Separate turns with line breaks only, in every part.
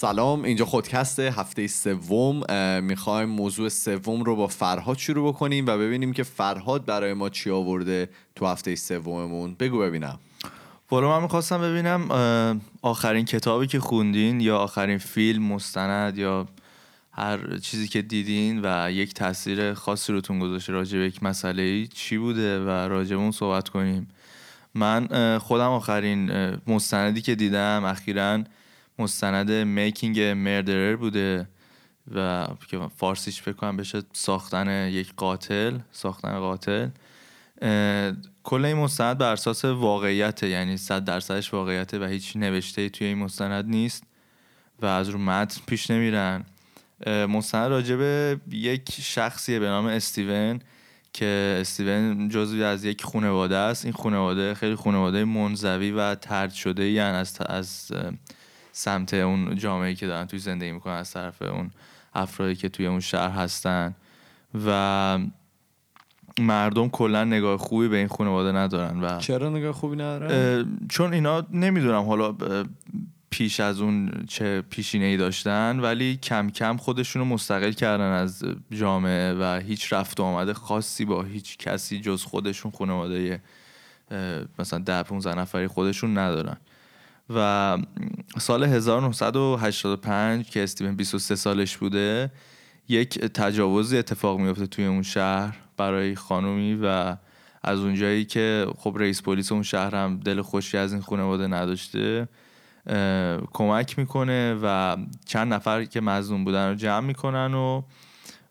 سلام. اینجا خودکست هفته سوم. می‌خوایم موضوع سوم رو با فرهاد شروع بکنیم و ببینیم که فرهاد برای ما چی آورده تو هفته سوممون. بگو ببینم.
والا من می‌خواستم ببینم آخرین کتابی که خوندین یا آخرین فیلم مستند یا هر چیزی که دیدین و یک تاثیر خاصی روتون گذاشته. راجع به یک مسئله چی بوده و راجع اون صحبت کنیم. من خودم آخرین مستندی که دیدم اخیرا مستند میکینگ مردرر بوده و که فارسیش فکر کنم بشه ساختن یک قاتل ساختن قاتل. کل این مستند بر اساس واقعیت یعنی صد درصدش واقعیته و هیچ نوشته توی این مستند نیست و از رو متن پیش نمیرن. مستند راجبه یک شخصیه به نام استیون که استیون جزوی از یک خانواده است. این خانواده خیلی خانواده منزوی و ترد شده یعنی از, از سمت اون جامعه که دارن توی زندگی می‌کنن از طرف اون افرادی که توی اون شهر هستن. و مردم کلا نگاه خوبی به این خانواده ندارن و
چرا نگاه خوبی ندارن؟
چون اینا نمی‌دونم حالا پیش از اون چه پیشینه ای داشتن ولی کم کم خودشون رو مستقل کردن از جامعه و هیچ رفت و آمده خاصی با هیچ کسی جز خودشون خانواده مثلا ده 15 نفری خودشون ندارن. و سال 1985 که استیون 23 سالش بوده یک تجاوزی اتفاق میفته توی اون شهر برای خانومی و از اونجایی که خب رئیس پلیس اون شهر هم دل خوشی از این خانواده نداشته کمک می‌کنه و چند نفر که مظلوم بودن رو جمع می‌کنن و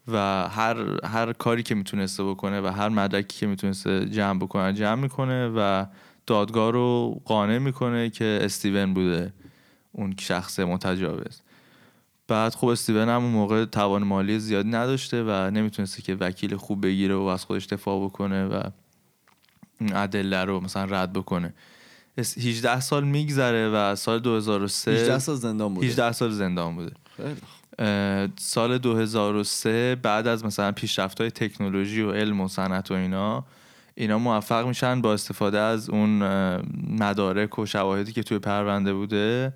و هر هر کاری که می‌تونسته بکنه و هر مدرکی که می‌تونسته جمع بکنه جمع می‌کنه و دادگاه رو قانع می‌کنه که استیون بوده. اون شخص متجاوز. بعد خب استیون هم اون موقع توان مالی زیادی نداشته و نمی‌تونسته که وکیل خوب بگیره و از خودش دفاع بکنه و ادله رو مثلا رد بکنه. 18 سال میگذره و سال 2003
18 سال زندان بوده.
18 سال زندان بوده. سال 2003 بعد از مثلا پیشرفت های تکنولوژی و علم و صنعت و اینا اینا موفق میشن با استفاده از اون مدارک و شواهدی که توی پرونده بوده.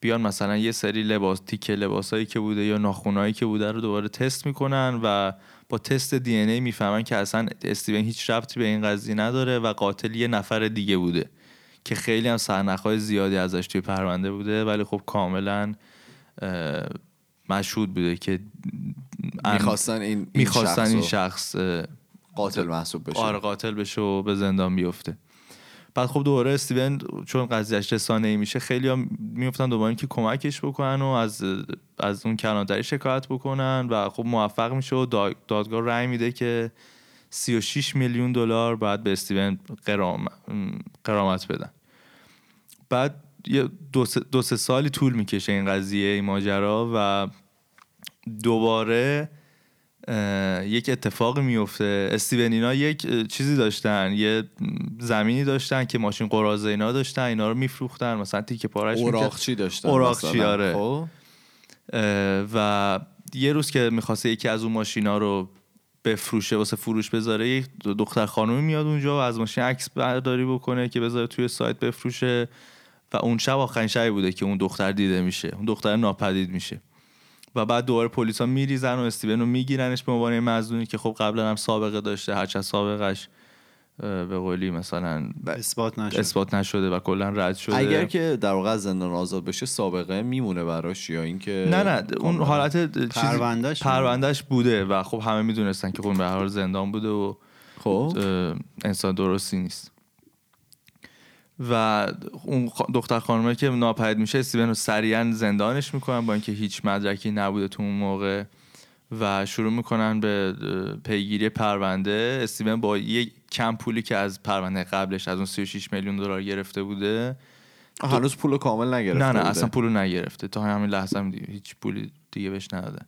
بیان مثلا یه سری لباس تیکه لباسایی که بوده یا ناخونایی که بوده رو دوباره تست می‌کنن و با تست دی ای می‌فهمن که اصلا استیون هیچ ربطی به این قضیه نداره و قاتل یه نفر دیگه بوده که خیلی هم سرنخهای زیادی ازش توی پرونده بوده ولی خب کاملا مشهود بوده که
می‌خواستن این,
می‌خواستن این شخص
قاتل محسوب بشه.
آره قاتل بشه و به زندان بیفته. بعد خب دوباره استیون چون قضیهش رسانه ای میشه خیلی هم میفتن دوباره که کمکش بکنن و از از اون کلانتری شکایت بکنن و خب موفق میشه و دادگاه رأی میده که 36 میلیون دلار باید به استیون قرام، قرامت بدن. بعد یه دو دو سه سالی طول می‌کشه این قضیه این ماجرا و دوباره یک اتفاق میفته استیون اینا یک چیزی داشتن یه زمینی داشتن که ماشین قرازه اینا داشتن اینا رو میفروختن مثلا تیکه پارش
اوراقچی داشتن
اوراقچی آره. خب. و یه روز که می‌خواسته یکی از اون ماشینا رو بفروشه واسه فروش بذاره یک دختر خانومی میاد اونجا و از ماشین عکس برداری بکنه که بذاره توی سایت بفروشه. و اون شب آخرین شبی بوده که اون دختر دیده میشه. اون دختر ناپدید میشه. و بعد دوباره پلیس ها میریزن و استیون رو میگیرنش به عنوان مزدونی که خب قبلا هم سابقه داشته هرچند سابقش به قولی مثلا
اثبات نشده.
اثبات نشده و کلا رد شده.
اگر که در واقع زندان آزاد بشه سابقه میمونه براش یا اینکه
نه نه اون حالت
پروندهش
پروندهش بوده و خب همه می‌دونستن که خب به هر زندان بوده و
خب.
انسان درستی نیست. و اون دختر خانمه که ناپدید میشه استیون رو سریعا زندانش می‌کنن با اینکه هیچ مدرکی نبوده تو اون موقع و شروع می‌کنن به پیگیری پرونده. استیون با یه کم پولی که از پرونده قبلش از اون 36 میلیون دلار گرفته بوده.
هنوز پول کامل نگرفته
نه نه
بوده.
اصلا پول نگرفته. تا همین لحظه هم هیچ پولی دیگه بهش ندادن.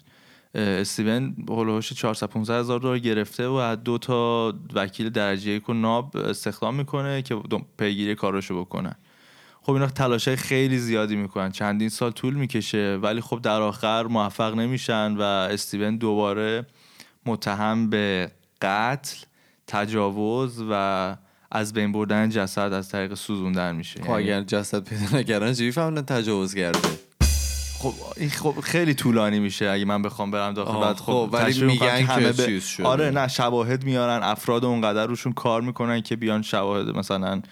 استیون هولوش 415 هزار دلار گرفته و از دو تا وکیل درجه یک و ناب استخدام می‌کنه که پیگیری کاراشو بکنن خب اینا تلاش خیلی زیادی می‌کنن. چندین سال طول می‌کشه ولی خب در آخر موفق نمیشن و استیون دوباره متهم به قتل تجاوز و از بین بردن جسد از طریق سوزوندن میشه.
خب اگر جسد پیدا نکردن چجوری فهمیدن تجاوز کرده
خب این خب خیلی طولانی میشه اگه من بخوام برم داخل بعد
خب،
خب
ولی میگن که
همه
چیز شده.
آره نه شواهد میارن افراد اونقدر روشون کار می‌کنن که بیان شواهد مثلا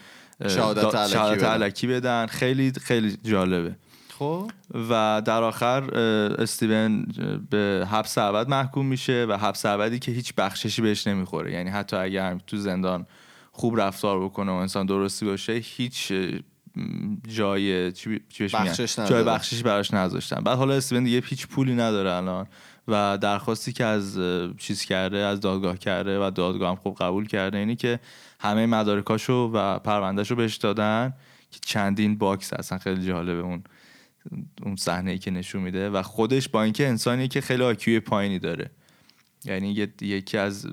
شهادت علکی
شهادت
بدن.
علکی بدن خیلی خیلی جالبه
خب
و در آخر استیون به حبس ابد محکوم میشه و حبس ابدی که هیچ بخششی بهش نمی‌خوره یعنی حتی اگر تو زندان خوب رفتار بکنه و انسان درستی باشه هیچ جای چی؟
بخشش
جای. بخششی براش نذاشتن بعد حالا استیون دیگه هیچ پولی نداره الان و درخواستی که از چیز کرده از دادگاه کرده و دادگاه هم خوب قبول کرده اینی که همه مدارکاشو و پروندهشو بهش دادن که چندین باکس اصلا خیلی جالبه اون اون صحنه ای که نشون میده و خودش با اینکه انسانیه که خیلی IQ ی پایینی داره یعنی یکی از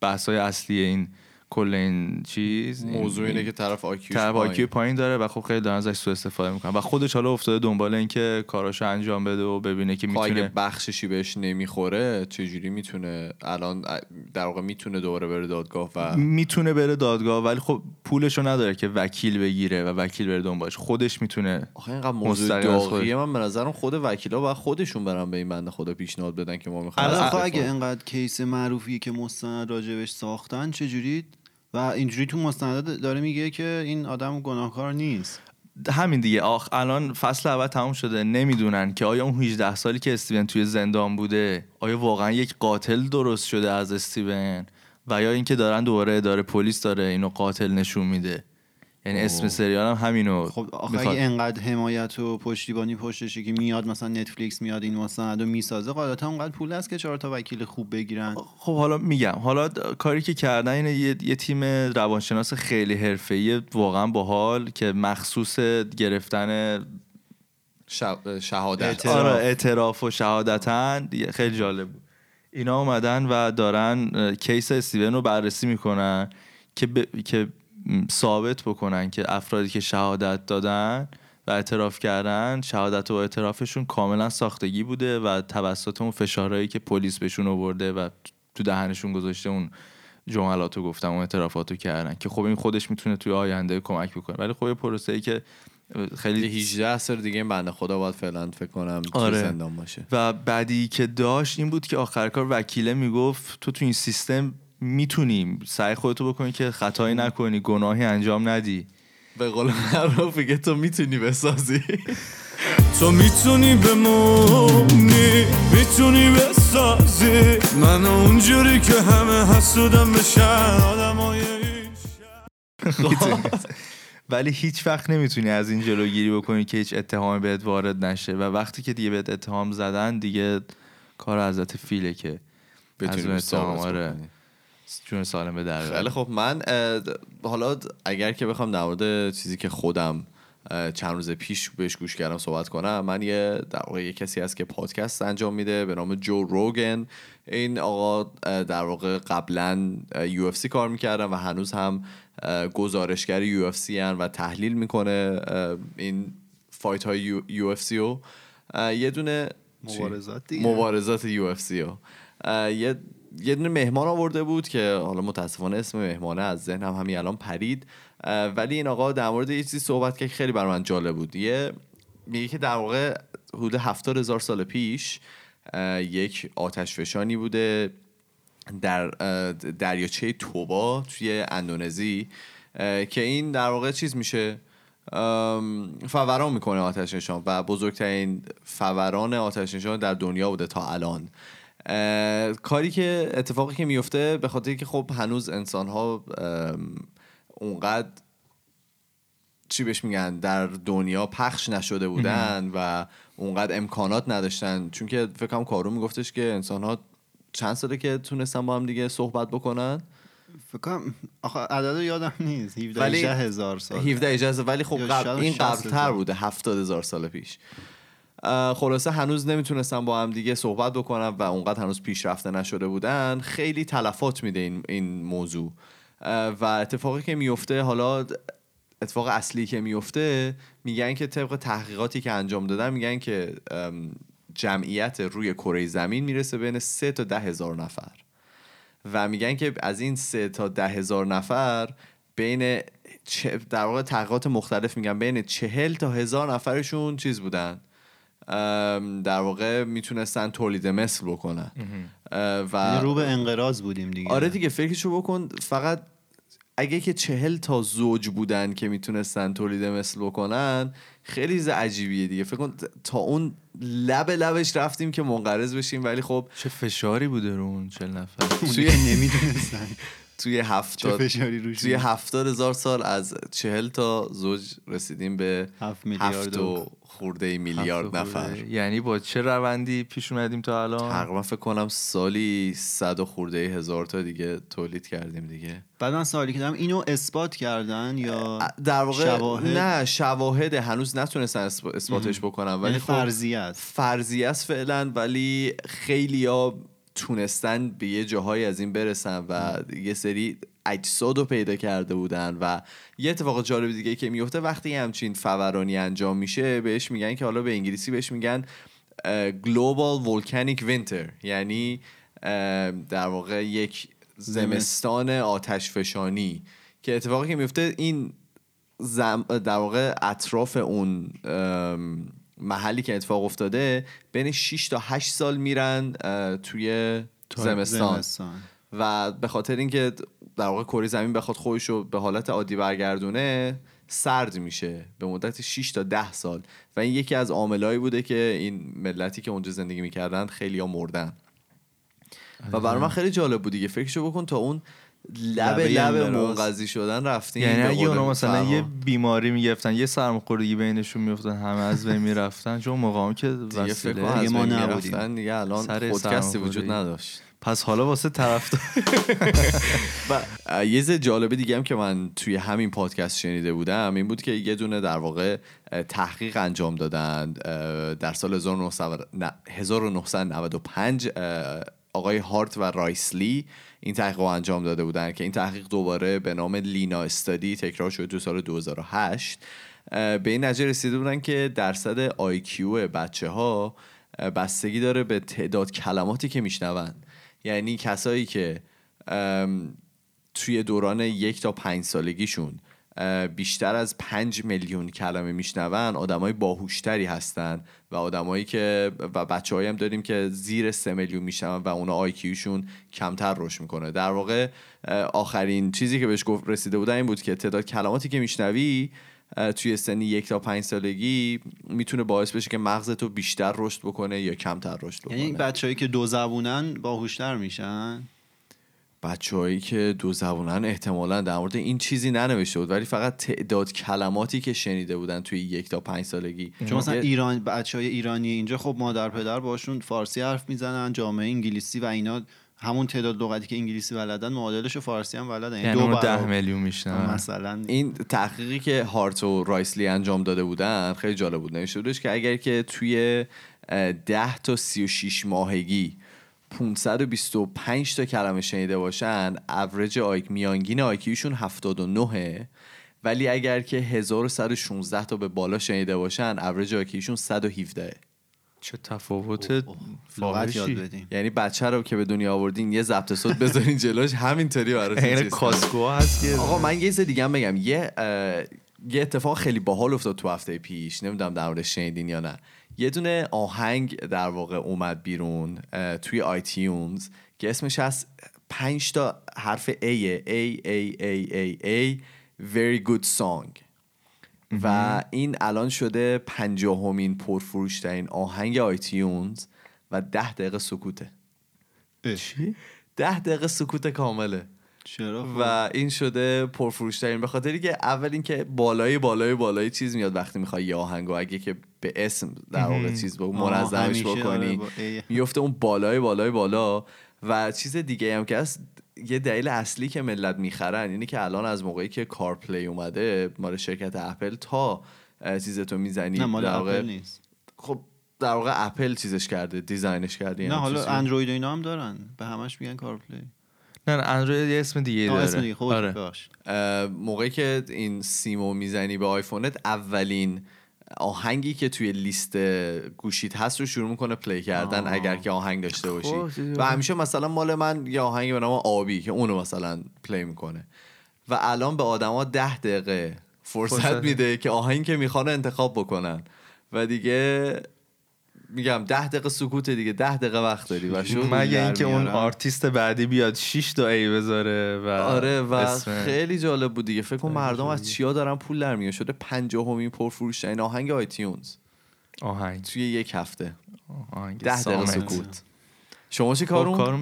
بحث های اصلی این کل این چیز
موضوع اینه
این
که طرف IQ ش
طرف
پایین.
IQ ی پایین داره و خب خیلی دارن ازش سوء استفاده می‌کنن و خودش حالا افتاده دنبال اینکه کاراشو انجام بده و ببینه که
خب اگه
می‌تونه
بخششی بهش نمی‌خوره چجوری می‌تونه الان در واقع می‌تونه دوباره بره دادگاه و
می‌تونه بره دادگاه ولی خب پولشو نداره که وکیل بگیره و وکیل بره دنبالش. خودش می‌تونه
آخه اینقدر موضوع داغیه. من به نظرم خود وکیلا باید خودشون برن به این بنده خدا پیشنهاد بدن که ما می‌خوایم.
اگه انقدر کیس معروفی که مستند راجبش ساختن چجوری؟ و اینجوری تو مستندات داره میگه که این آدم گناهکار نیست.
همین دیگه. آخ الان فصل اول تموم شده. نمی‌دونن که آیا اون 18 سالی که استیون توی زندان بوده آیا واقعا یک قاتل درست شده از استیون؟ و یا اینکه دارن دوباره اداره پلیس داره اینو قاتل نشون میده. یعنی اسم سریال هم همینو
خب آخه
می‌خواد.
اگه انقدر حمایت و پشتیبانی پشتشه که میاد مثلا نتفلیکس میاد این مستند رو می‌سازه قاعدتا اونقدر پول هست که چهار تا وکیل خوب بگیرن.
خب حالا میگم حالا کاری که کردن اینه یه, یه تیم روانشناس خیلی حرفه‌ای واقعا باحال که مخصوص گرفتن
ش- شهادت.
اعتراف.
آره اعتراف و شهادتن دیگه خیلی جالب بود. اینا اومدن و دارن کیس استیون رو بررسی می‌کنن که, ب- که ثابت بکنن که افرادی که شهادت دادن و اعتراف کردن شهادت و اعترافشون کاملا ساختگی بوده و توسط اون فشارهایی که پلیس بهشون آورده و تو دهنشون گذاشته اون جملات رو گفتن اون اعترافات رو کردن که خب این خودش می‌تونه توی آینده کمک بکنه. ولی خب یه پروسه ای که خیلی
18 سال دیگه این بنده خدا باید فعلا فکر کنم
آره.
زندان باشه.
و بعدی که داشت این بود که آخر کار وکیله می‌گفت تو تو این سیستم می‌تونی سعی خودتو بکنی که خطایی نکنی گناهی انجام ندی.
به قول معروف میگه تو می‌تونی بسازی.
تو می‌تونی بمونی می‌تونی بسازی. من اونجوری که همه حسودم بشن شهر.
ولی هیچ وقت نمی‌تونی از این جلوگیری بکنی که هیچ اتهامی بهت وارد نشه و وقتی که دیگه بهت اتهام زدن دیگه کار حضرت فیله که از
بتونی
اون اتهام آره. جون سالم به در
خیلی. خب من حالا اگر که بخوام در مورد چیزی که خودم چند روز پیش بهش گوش کردم صحبت کنم. من یه در واقع یه کسی هست که پادکست انجام میده به نام جو روگن این آقا در واقع قبلا UFC کار می‌کردن و هنوز هم گزارشگر UFC و تحلیل می‌کنه این fight های UFC رو. یه دونه؟
مبارزات دیگه.
مبارزات UFC یه یه دونه مهمان آورده بود که حالا متاسفانه اسم مهمانه از ذهنم همین الان پرید. ولی این آقا در مورد یه چیزی صحبت که خیلی بر من جالب بود. یه میگه که در واقع حدود هفتاد هزار سال پیش یک آتش فشانی بوده در دریاچه توبا توی اندونزی که این در واقع چیز میشه؟ فوران می‌کنه آتش نشان و بزرگترین فوران آتش نشان در دنیا بوده تا الان. کاری که اتفاقی که میفته به خاطر که خب هنوز انسان ها اونقدر چی بهش میگن در دنیا پخش نشده بودن و اونقدر امکانات نداشتن. چون که فکر کنم کارو میگفتش که انسان ها چند ساله که تونستن با هم دیگه صحبت بکنن؟
فکر کنم آخه عدد یادم نیست. 17
ولی
18 هزار سال
17 اجازه ولی خب قبل این
60
قبلتر. بوده 70 هزار سال پیش. خلاصه هنوز نمی‌تونستن با هم دیگه صحبت بکنن و اونقدر هنوز پیشرفته نشده بودن. خیلی تلفات میده این, این موضوع. و اتفاقی که میفته حالا اتفاق اصلی که میفته میگن که طبق تحقیقاتی که انجام دادن میگن که جمعیت روی کره زمین می‌رسه بین 3 تا ده هزار نفر. و میگن که از این سه تا ده هزار نفر بین در واقع تحقیقات مختلف میگن بین چهل تا هزار نفرشون چیز بودن. در واقع می‌تونستن تولید مثل بکنن. و
یعنی رو به انقراض بودیم دیگه.
آره دیگه فکرشو بکن فقط اگه که چهل تا زوج بودن که می‌تونستن تولید مثل بکنن خیلی چیز عجیبیه دیگه. فکر کن تا اون لب لبش رفتیم که منقرض بشیم ولی خب
چه فشاری بوده رو اون چل نفر؟
توی نمی‌دونستن.
توی
چه
هفتاد توی هفتاد هزار سال از چهل تا زوج رسیدیم به
هفت میلیارد
و خورده میلیارد نفر.
یعنی با چه روندی پیش اومدیم تا الان؟
تقریبا فکر کنم سالی صد و خورده هزار تا دیگه تولید کردیم دیگه.
بعد من سوالی که دارم اینو اثبات کردن یا
در واقع
شواهد؟
نه شواهد هنوز نتونستن اثب- اثباتش بکنن ولی
یعنی
خب
فرضیه است
فرضیه است فعلا ولی خیلی ها تونستن به یه جاهایی از این برسن و یه سری اجساد رو پیدا کرده بودن و یه اتفاق جالب دیگه که میفته وقتی همچین فورانی انجام میشه بهش میگن که حالا به انگلیسی بهش میگن Global Volcanic Winter. یعنی در واقع یک زمستان آتش فشانی که اتفاقی که میفته این زم در واقع اطراف اون محلی که اتفاق افتاده بین 6 تا 8 سال میرن توی زمستان.
زمستان.
و به خاطر اینکه در واقع کره زمین بخواد خودش رو به حالت عادی برگردونه سرد میشه به مدت 6 تا 10 سال و این یکی از عاملایی بوده که این ملتی که اونجا زندگی می‌کردن خیلی ها مردن و برای من خیلی جالب بود دیگه فکرشو بکن تا اون لب لب
انقراض.
منقضی شدن رفتیم
یعنی اگه اونا مثلا. یه بیماری می‌گرفتن یه سرماخوردگی بینشون میفتن همه از بین می‌رفتن چون موقع که
دیگه
ما نبودیم.
دیگه الان پادکستی. وجود نداشت
پس حالا واسه طرف
و یه ز جالبه دیگه هم که من توی همین پادکست شنیده بودم این بود که یه دونه در واقع تحقیق انجام دادن در سال 1900 نه، 1995 اه، آقای هارت و رایسلی این تحقیق رو انجام داده بودن که این تحقیق دوباره به نام لینا استادی تکرار شده تو سال 2008 اه، به این نتیجه رسیده بودن که درصد آیکیو بچه ها بستگی داره به تعداد کلماتی که میشنون. یعنی کسایی که توی دوران یک تا پنج سالگیشون بیشتر از پنج میلیون کلمه میشنون آدمای باهوشتری هستن و آدمایی که و بچه هم داریم که زیر سه میلیون میشنون و اونا آیکیوشون کمتر رشد می‌کنه. در واقع آخرین چیزی که بهش گفت رسیده بودن این بود که تعداد کلماتی که میشنوی توی سنی یک تا پنج سالگی می‌تونه باعث بشه که مغزتو بیشتر رشد بکنه یا کمتر رشد بکنه.
یعنی بچههایی که دو زبونن باهوشتر میشن؟
بچههایی که دو زبونن احتمالا در مورد این چیزی ننوشته بود ولی فقط تعداد کلماتی که شنیده بودن توی یک تا پنج سالگی.
چون مثلا ایران بچه های ایرانی اینجا خب مادر پدر باشون فارسی حرف می‌زنن جامعه انگلیسی و اینا همون تعداد لغتی که انگلیسی بلدن معادلش رو فارسی هم بلدن.
یعنی اون ده
برابر.
میلیون میشنن.
مثلا.
این تحقیقی که هارت و رایسلی انجام داده بودن خیلی جالب بود. بودش که اگر که توی اه، 10 تا 36 ماهگی 525 تا کلمه شنیده باشن اوریج آیک میانگین آیکیوشون 79 ولی اگر که 1116 تا به بالا شنیده باشن اوریج آیکیوشون 117
چه تفاوت
لغت یاد
فاحشی
بدیم.
یعنی بچه رو که به دنیا آوردین یه ضبط صوت بذارین جلوش همینطوری براتون
این
کنه.
کاسکو هست
آقا من یه چیز دیگه بگم. یه یه اتفاق خیلی باحال افتاد تو هفته پیش. نمی‌دونم در مورد شنیدین یا نه. یه دونه آهنگ در واقع اومد بیرون توی آیتیونز که اسمش هست پنج تا حرف A A A A A A Very Good Song. و این الان شده پنجاهمین پرفروش ترین آهنگ آیتیونز و ده دقیقه سکوته
چی؟
ده دقیقه سکوت کامله
چرا خب؟
و این شده پرفروشترین به خاطری که اول اینکه بالای بالای بالای چیز میاد وقتی می‌خوای یه آهنگو اگه که به اسم در واقع چیز با
آه،
منظمش
آره
بکنی
با.
میفته اون بالای بالای بالا و چیز دیگه هم که هست یه دلیل اصلی که ملت می‌خرن اینه که الان از موقعی که کارپلی اومده مال شرکت اپل تا چیزتو می‌زنی
نه مال
در واقع-
اپل نیست
خب در واقع اپل چیزش کرده design ش کرده یه
نه حالا
چیزی.
اندروید و اینا هم دارن به همش میگن CarPlay
نه نه اندروید یه اسم دیگه داره
اسم دیگه خب
آره.
موقعی که این سیمو می‌زنی به آیفونت اولین آهنگی که توی لیست گوشیت هست رو شروع می‌کنه play کردن
آه.
اگر که آهنگ داشته
خب،
باشی و همیشه مثلا مال من یه آهنگی به نام آبی که اونو مثلا play می‌کنه و الان به آدما ده دقیقه فرصت
فرصت.
میده که آهنگ که می‌خوان انتخاب بکنن و دیگه میگم ده دقیقه سکوت دیگه ده دقیقه وقت داری و
مگه اینکه اون
میارن.
آرتیست بعدی بیاد 6 تا ای بذاره و
آره و
اسم-
خیلی جالب بود دیگه. فکر کن مردم از چیا دارن پول در میاد شده پنجاهمین پرفروش ترین آهنگ iTunes.
آهنگ.
توی یک هفته.
آهنگ
ده دقیقه. سکوت. شما چی
خب،
کارون؟
کارون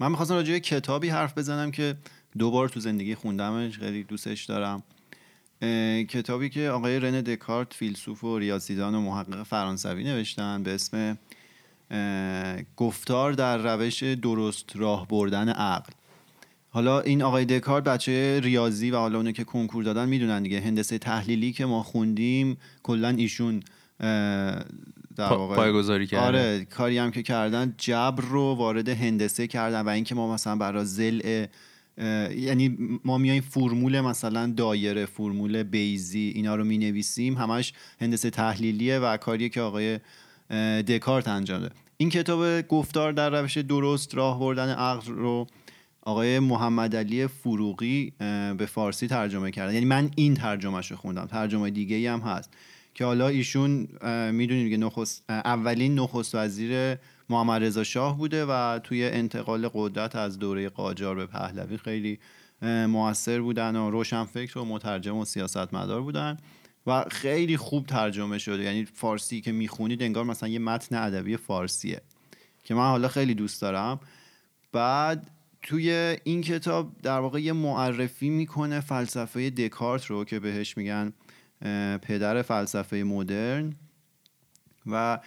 من می‌خواستم راجع به کتابی حرف بزنم که دو بار تو زندگی خوندمش خیلی دوستش دارم. کتابی که آقای رنه دکارت فیلسوف و ریاضیدان و محقق فرانسوی نوشتن به اسم گفتار در روش درست راه بردن عقل حالا این آقای دکارت بچه ریاضی و حالا اونو که کنکور دادن می‌دونن دیگه هندسه تحلیلی که ما خوندیم کلا ایشون در واقع
پایه‌گذاری کرده.
آره کاری هم که کردن جبر رو وارد هندسه کردن و اینکه ما مثلا برای زل یعنی ما میایم فرمول مثلا دایره فرمول بیزی اینا رو می نویسیم همش هندسه تحلیلیه و کاریه که آقای دکارت انجام داده. این کتاب گفتار در روش درست راه بردن عقل رو آقای محمد علی فروغی به فارسی ترجمه کردن. یعنی من این ترجمهش رو خوندم. ترجمه دیگه هم هست. که حالا ایشون می‌دونید که نخست اولین نخست وزیر محمد رضا شاه بوده و توی انتقال قدرت از دوره قاجار به پهلوی خیلی موثر بودن و روشنفکر و مترجم و سیاستمدار بودن و خیلی خوب ترجمه شده. یعنی فارسی که می‌خونید انگار مثلا یه متن ادبی فارسیه که من حالا خیلی دوست دارم. بعد توی این کتاب در واقع یه معرفی می‌کنه فلسفه دکارت رو که بهش میگن پدر فلسفه مدرن و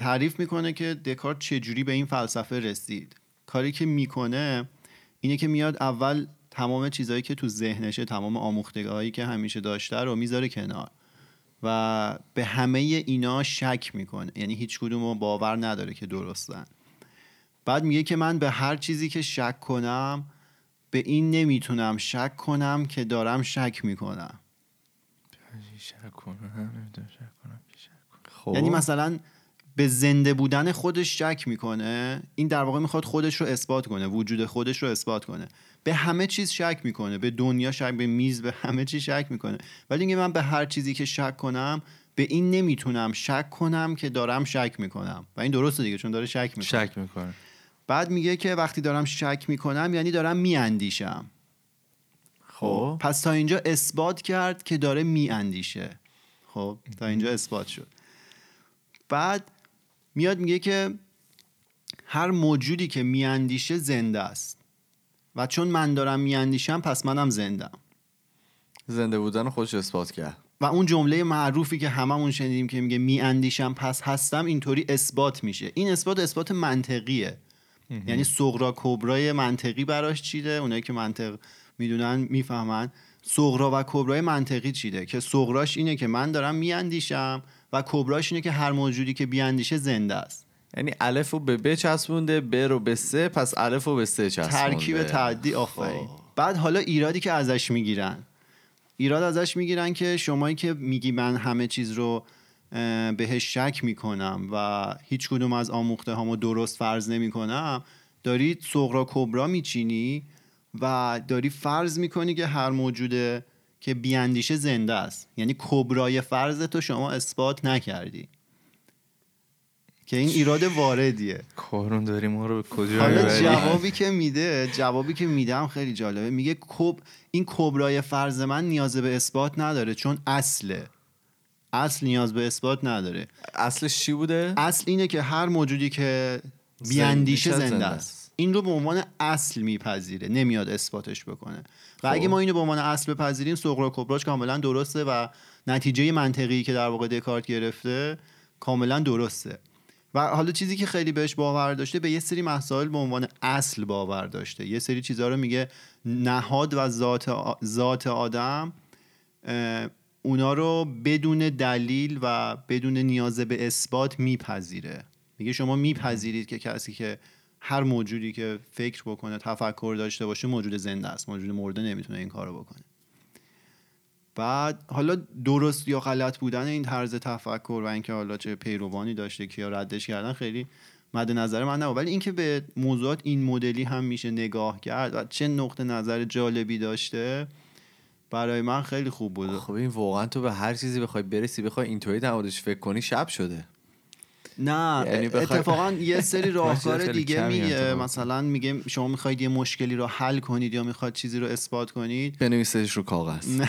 تعریف می‌کنه که دکارت چجوری به این فلسفه رسید. کاری که می‌کنه اینه که میاد اول تمام چیزهایی که تو ذهنشه تمام آموختگاهایی که همیشه داشته رو می‌ذاره کنار و به همه اینا شک می‌کنه. یعنی هیچ کدوم رو باور نداره که درستن. بعد میگه که من به هر چیزی که شک کنم به این نمی‌تونم شک کنم که دارم شک می‌کنم.
شک کنم، شک کنم.
خب
یعنی مثلا به زنده بودن خودش شک می‌کنه. این در واقع می‌خواد خودش رو اثبات کنه وجود خودش رو اثبات کنه. به همه چیز شک می‌کنه به دنیا شک به میز به همه چیز شک می‌کنه. ولی اینکه من به هر چیزی که شک کنم به این نمی‌تونم شک کنم که دارم شک می‌کنم. و این درسته دیگه چون داره شک می‌کنه.
شک می‌کنه.
بعد میگه که وقتی دارم شک می‌کنم یعنی دارم میاندیشم.
خب.
پس تا اینجا اثبات کرد که داره میاندیشه. خب تا اینجا اثبات شد. بعد میاد میگه که هر موجودی که میاندیشه زنده است. و چون من دارم میاندیشم پس منم زندم
زنده بودن خودش اثبات کرد.
و اون جمله معروفی که هممون شنیدیم که میگه میاندیشم پس هستم اینطوری اثبات میشه. این اثبات اثبات منطقیه. یعنی سغرا کبرای منطقی براش چیده اونایی که منطق می‌دونن می‌فهمن. سغرا و کبرای منطقی چیده؟ که سغراش اینه که من دارم میاندیشم و کبراش اینه که هر موجودی که بیاندیشه زنده است.
یعنی الف رو به ب چسبونده ب رو به سه پس الف رو به سه چسبونده.
ترکیب تعدی آفرین. بعد حالا ایرادی که ازش می‌گیرن. ایراد ازش می‌گیرن که شمایی که میگی من همه چیز رو بهش شک می‌کنم و هیچ کدوم از آموخته هامو درست فرض نمی‌کنم داری سغرا کبرا میچینی و داری فرض می‌کنی که هر موجوده که بیاندیشه زنده است. یعنی کبرای فرض تو شما اثبات نکردی. که این ایراد واردیه.
کارون داری ما رو به کجا
جوابی که میده جوابی که میدم خیلی جالبه. میگه کب این کبرای فرض من نیاز به اثبات نداره چون اصله. اصل نیاز به اثبات نداره.
اصلش چی بوده؟
اصل اینه که هر موجودی که بیاندیشه
زنده است.
این رو به عنوان اصل میپذیره نمیاد اثباتش بکنه. و اگه
خب.
ما اینو به عنوان اصل بپذیریم سغرا کبراش کاملا درسته و نتیجه منطقی که در واقع دکارت گرفته کاملا درسته. و حالا چیزی که خیلی بهش باور داشته به یه سری مسائل به عنوان اصل باور داشته. یه سری چیزها رو میگه نهاد و ذات, آ- ذات آدم اونا رو بدون دلیل و بدون نیاز به اثبات میپذیره. میگه شما میپذیرید که کسی که هر موجودی که فکر بکنه تفکر داشته باشه موجود زنده است. موجود مرده نمی‌تونه این کارو بکنه. بعد حالا درست یا غلط بودن این طرز تفکر و اینکه حالا چه پیروانی داشته که یا ردش کردن خیلی مد نظر من نبود. ولی اینکه به موضوعات این مدلی هم میشه نگاه کرد و چه نقطه نظر جالبی داشته برای من خیلی خوب بود.
خب این واقعا تو به هر چیزی بخوای برسی بخوای اینطوری در فکر کنی شب شده.
نه
یعنی
اتفاقا یه سری راهکار دیگه میگه. مثلا میگه شما می‌خواید یه مشکلی رو حل کنید یا می‌خواید چیزی رو اثبات کنید.
بنویسش رو کاغذ.
نه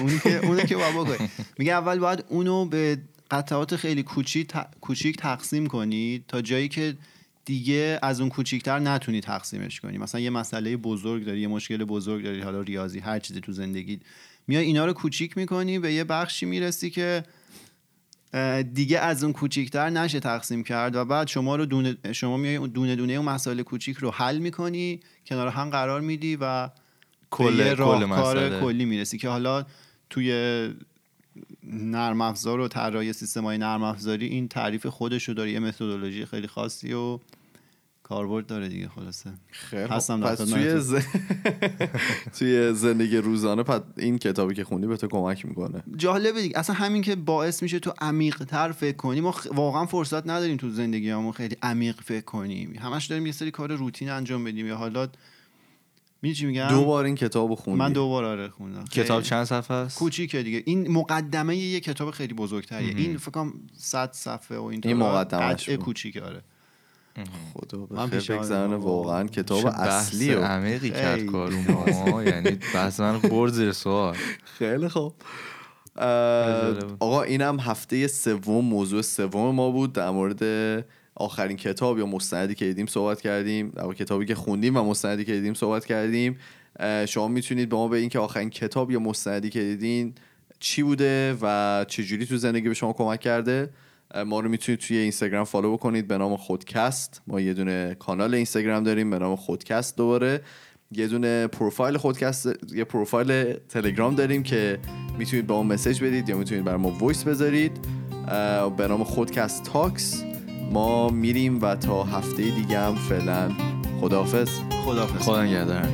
اونی که اونی که بکنی میگه اول باید اونو به قطعات خیلی کوچیک کوچیک تقسیم کنید تا جایی که دیگه از اون کوچیکتر نتونی تقسیمش کنی. مثلا یه مسئله بزرگ داری یه مشکل بزرگ داری حالا ریاضی هر چیزی تو زندگی میای اینا رو کوچیک می‌کنی به یه بخشی می‌رسی که دیگه از اون کوچیکتر نشه تقسیم کرد و بعد شما رو دونه شما میای اون دونه دونه اون مسائل کوچیک رو حل می‌کنی کنار هم قرار میدی و
کل- کل
راهکار
مسئله.
کلی می‌رسی که حالا توی نرم افزار و طراحی سیستم های نرم افزاری این تعریف خودش رو داره یه متدولوژی خیلی خاصی و کاربرد داره دیگه خلاصه.
خیلی
هستم
پس. توی, ز... توی زندگی روزانه پس این کتابی که خوندی به تو کمک می‌کنه.
جالبه دیگه. اصلا همین که باعث میشه تو عمیق تر فکر کنی. ما خ- واقعا فرصت نداریم تو زندگی همون خیلی عمیق فکر کنیم. همش داریم یه سری کار روتین انجام بدیم. یا حالا میگم؟
دو بار این کتاب خوندی.
من دوبار آره خوندم.
کتاب چند صفحه است؟
کوچیکه دیگه. این مقدمه یه کتاب خیلی بزرگتریه. این فکر کنم 100 صفحه و این
این بود.
کوچیکه آره.
خدا
من می‌کنم.
واقعا کتاب
بحث
اصلی و
عمیقی کرد
خیلی.
کارو ما. یعنی بحث من برد زیر سوال.
خیلی خوب. آقا اینم هفته سوم موضوع سوم ما بود. در مورد آخرین کتاب یا مستندی که دیدیم صحبت کردیم. در کتابی که خوندیم و مستندی که دیدیم صحبت کردیم. شما می‌تونید به ما به این که آخرین کتاب یا مستندی که دیدین چی بوده و چجوری تو زندگی به شما کمک کرده. ما رو می‌تونید توی اینستاگرام فالو بکنید. به نام خودکست. ما یه دونه کانال اینستاگرام داریم به نام خودکست دوباره. یه دونه پروفایل خودکست یه پروفایل تلگرام داریم که می‌تونید به ما message بدید یا می‌تونید بر ما voice بذارید. به نام خودکست Talks. ما میریم و تا هفته دیگه هم فعلا خداحافظ.
خداحافظ.
خدا نگهدار.